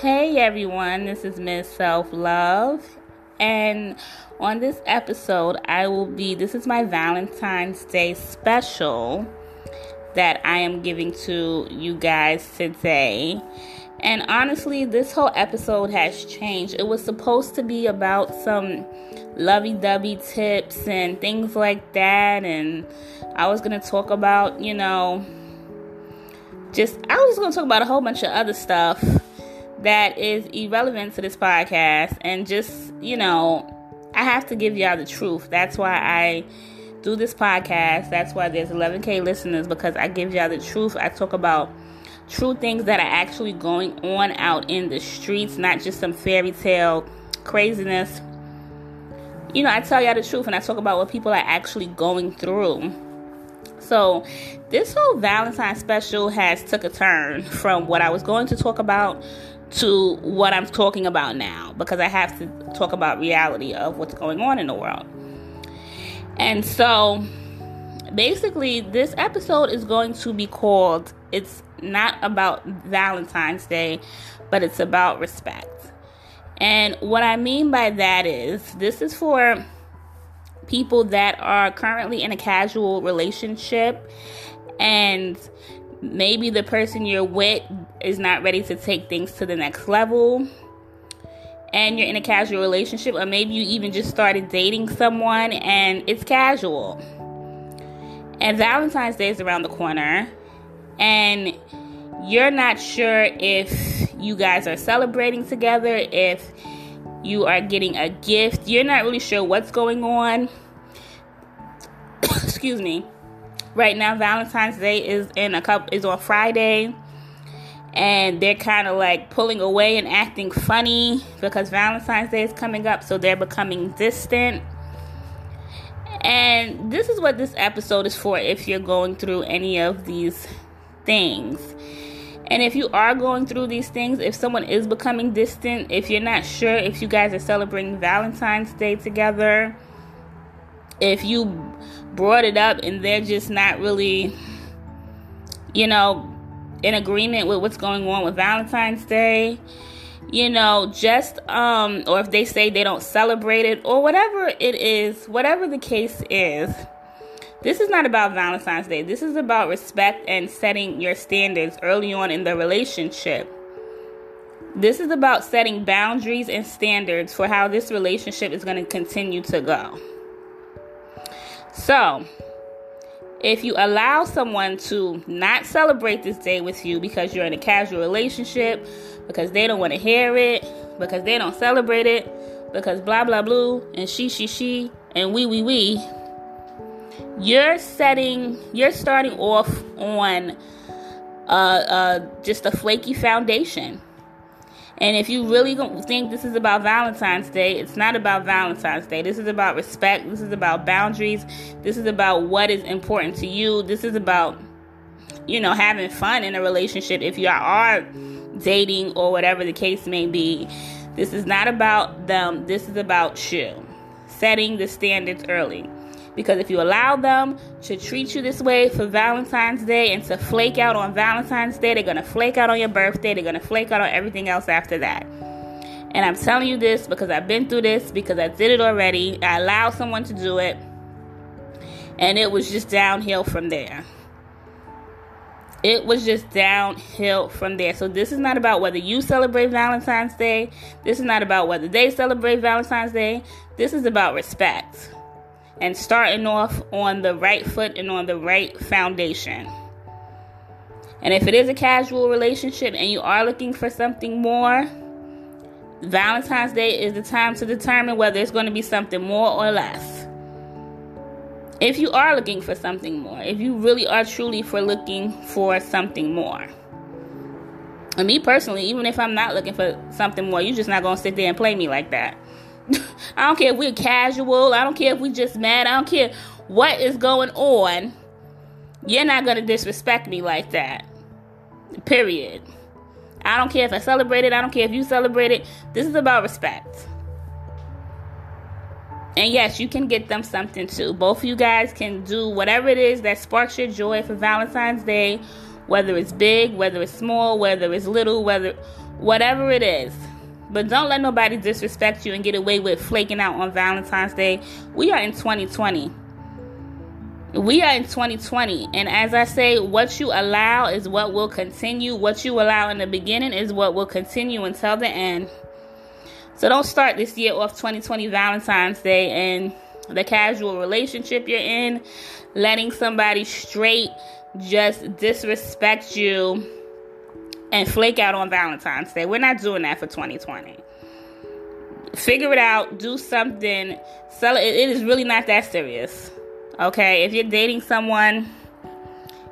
Hey everyone, this is Miss Self Love, and on this episode, I will be this is my Valentine's Day special that I am giving to you guys today. And honestly, this whole episode has changed. It was supposed to be about some lovey dovey tips and things like that, and I was going to talk about, you know, just I was going to talk about a whole bunch of other stuff that is irrelevant to this podcast and just, you know, I have to give y'all the truth. That's why I do this podcast. That's why there's 11k listeners because I give y'all the truth. I talk about true things that are actually going on out in the streets, not just some fairy tale craziness. You know, I tell y'all the truth and I talk about what people are actually going through. So, this whole Valentine special has took a turn from what I was going to talk about to what I'm talking about now because I have to talk about reality of what's going on in the world. And so basically this episode is going to be called it's not about Valentine's Day, but it's about respect. And what I mean by that is this is for people that are currently in a casual relationship and maybe the person you're with is not ready to take things to the next level. And you're in a casual relationship or maybe you even just started dating someone and it's casual. And valentine's day is around the corner and you're not sure if you guys are celebrating together if you are getting a gift. You're not really sure what's going on. Excuse me. Right now valentine's day is in a couple is on friday and they're kind of like pulling away and acting funny because valentine's day is coming up so they're becoming distant. And this is what this episode is for if you're going through any of these things. And if you are going through these things, if someone is becoming distant, if you're not sure if you guys are celebrating Valentine's Day together, if you brought it up and they're just not really, you know, in agreement with what's going on with Valentine's Day, you know, just um or if they say they don't celebrate it or whatever it is, whatever the case is, this is not about Valentine's Day. This is about respect and setting your standards early on in the relationship. This is about setting boundaries and standards for how this relationship is going to continue to go. So, if you allow someone to not celebrate this day with you because you're in a casual relationship, because they don't want to hear it, because they don't celebrate it, because blah blah blah, and she she she, and we we we, you're setting, you're starting off on uh, uh, just a flaky foundation. And if you really think this is about Valentine's Day, it's not about Valentine's Day. This is about respect. This is about boundaries. This is about what is important to you. This is about, you know, having fun in a relationship if you are dating or whatever the case may be. This is not about them. This is about you. Setting the standards early. Because if you allow them to treat you this way for Valentine's Day and to flake out on Valentine's Day, they're going to flake out on your birthday. They're going to flake out on everything else after that. And I'm telling you this because I've been through this, because I did it already. I allowed someone to do it. And it was just downhill from there. It was just downhill from there. So, this is not about whether you celebrate Valentine's Day. This is not about whether they celebrate Valentine's Day. This is about respect and starting off on the right foot and on the right foundation. And if it is a casual relationship and you are looking for something more, Valentine's Day is the time to determine whether it's going to be something more or less. If you are looking for something more, if you really are truly for looking for something more. And me personally, even if I'm not looking for something more, you're just not going to sit there and play me like that. I don't care if we're casual. I don't care if we're just mad. I don't care what is going on. You're not going to disrespect me like that. Period. I don't care if I celebrate it. I don't care if you celebrate it. This is about respect. And yes, you can get them something too. Both of you guys can do whatever it is that sparks your joy for Valentine's Day whether it's big, whether it's small, whether it's little, whether whatever it is. But don't let nobody disrespect you and get away with flaking out on Valentine's Day. We are in 2020. We are in 2020. And as I say, what you allow is what will continue. What you allow in the beginning is what will continue until the end. So don't start this year off 2020 Valentine's Day and the casual relationship you're in, letting somebody straight just disrespect you and flake out on Valentine's Day. We're not doing that for 2020. Figure it out, do something. Sell it. It is really not that serious. Okay? If you're dating someone,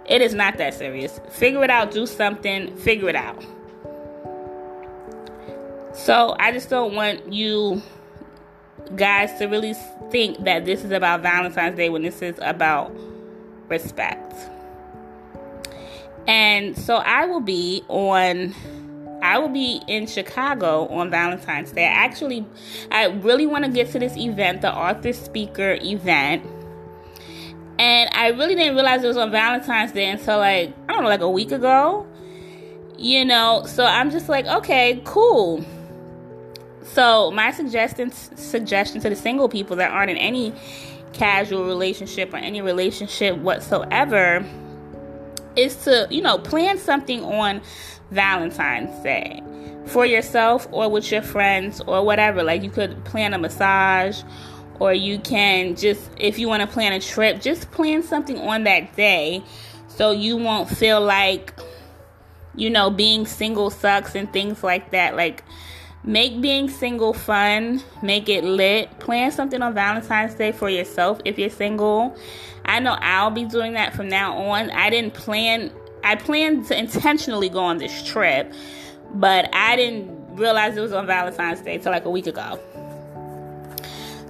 it is not that serious. Figure it out, do something, figure it out. So, I just don't want you guys to really think that this is about Valentine's Day when this is about respect. And so I will be on I will be in Chicago on Valentine's Day. I actually I really want to get to this event, the author speaker event. And I really didn't realize it was on Valentine's Day until like I don't know, like a week ago. You know, so I'm just like, okay, cool. So my suggestion suggestion to the single people that aren't in any casual relationship or any relationship whatsoever is to, you know, plan something on Valentine's Day for yourself or with your friends or whatever. Like you could plan a massage or you can just, if you want to plan a trip, just plan something on that day so you won't feel like, you know, being single sucks and things like that. Like, Make being single fun, make it lit. Plan something on Valentine's Day for yourself if you're single. I know I'll be doing that from now on. I didn't plan, I planned to intentionally go on this trip, but I didn't realize it was on Valentine's Day till like a week ago.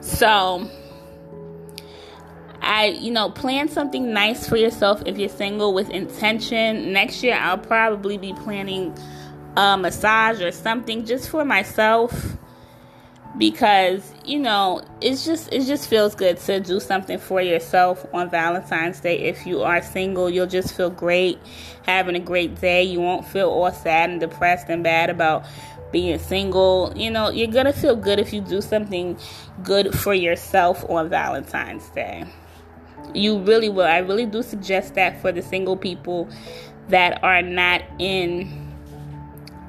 So, I, you know, plan something nice for yourself if you're single with intention. Next year, I'll probably be planning a massage or something just for myself because you know it's just it just feels good to do something for yourself on Valentine's Day. If you are single you'll just feel great having a great day. You won't feel all sad and depressed and bad about being single. You know you're going to feel good if you do something good for yourself on Valentine's Day. You really will. I really do suggest that for the single people that are not in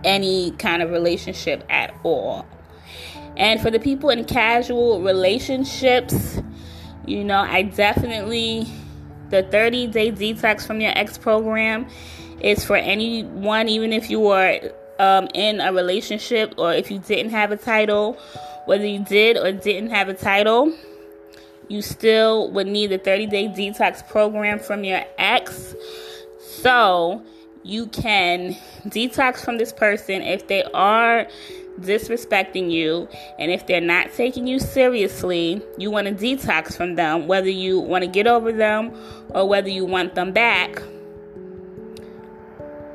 any kind of relationship at all. And for the people in casual relationships, you know, I definitely, the 30 day detox from your ex program is for anyone, even if you are um, in a relationship or if you didn't have a title, whether you did or didn't have a title, you still would need the 30 day detox program from your ex. So, you can detox from this person if they are disrespecting you and if they're not taking you seriously you want to detox from them whether you want to get over them or whether you want them back.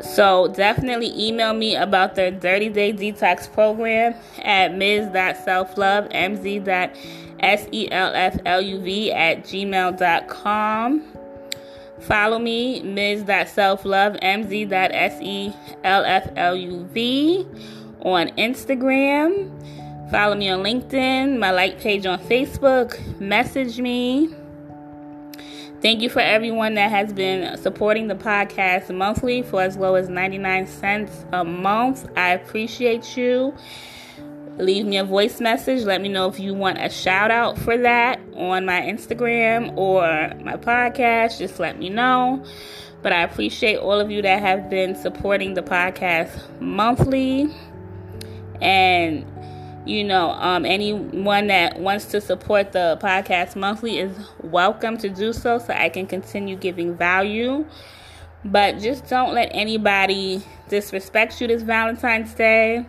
So definitely email me about the 30 day detox program at ms.selflove mz.selfluv at gmail.com Follow me, ms.selflove, mz.selfluv on Instagram. Follow me on LinkedIn, my like page on Facebook. Message me. Thank you for everyone that has been supporting the podcast monthly for as low as 99 cents a month. I appreciate you leave me a voice message. Let me know if you want a shout out for that on my Instagram or my podcast. Just let me know. But I appreciate all of you that have been supporting the podcast monthly. And, you know, um, anyone that wants to support the podcast monthly is welcome to do so so I can continue giving value. But just don't let anybody disrespect you this Valentine's Day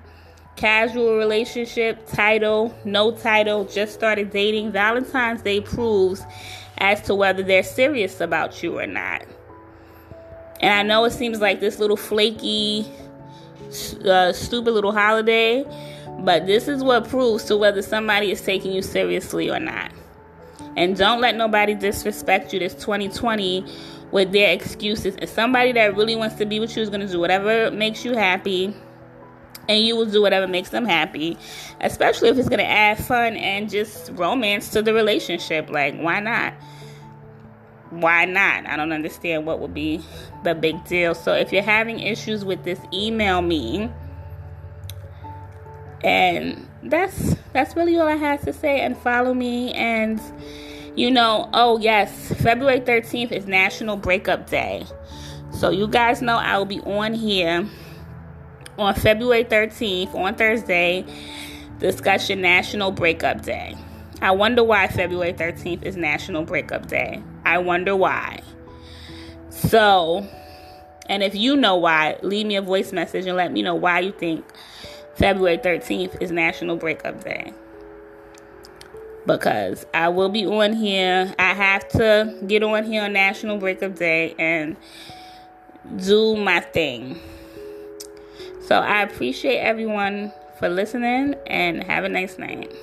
casual relationship, title, no title, just started dating. Valentine's Day proves as to whether they're serious about you or not. And I know it seems like this little flaky, uh, stupid little holiday, but this is what proves to whether somebody is taking you seriously or not. And don't let nobody disrespect you this 2020 with their excuses. If somebody that really wants to be with you is going to do whatever makes you happy. And you will do whatever makes them happy, especially if it's going to add fun and just romance to the relationship. Like, why not? Why not? I don't understand what would be the big deal. So, if you're having issues with this, email me. And that's that's really all I had to say. And follow me and you know, oh yes, February 13th is National Breakup Day. So you guys know I will be on here on February 13th on Thursday discussion National Breakup Day. I wonder why February 13th is National Breakup Day. I wonder why. So, and if you know why, leave me a voice message and let me know why you think February 13th is National Breakup Day because I will be on here. I have to get on here on National Breakup Day and do my thing. So I appreciate everyone for listening and have a nice night.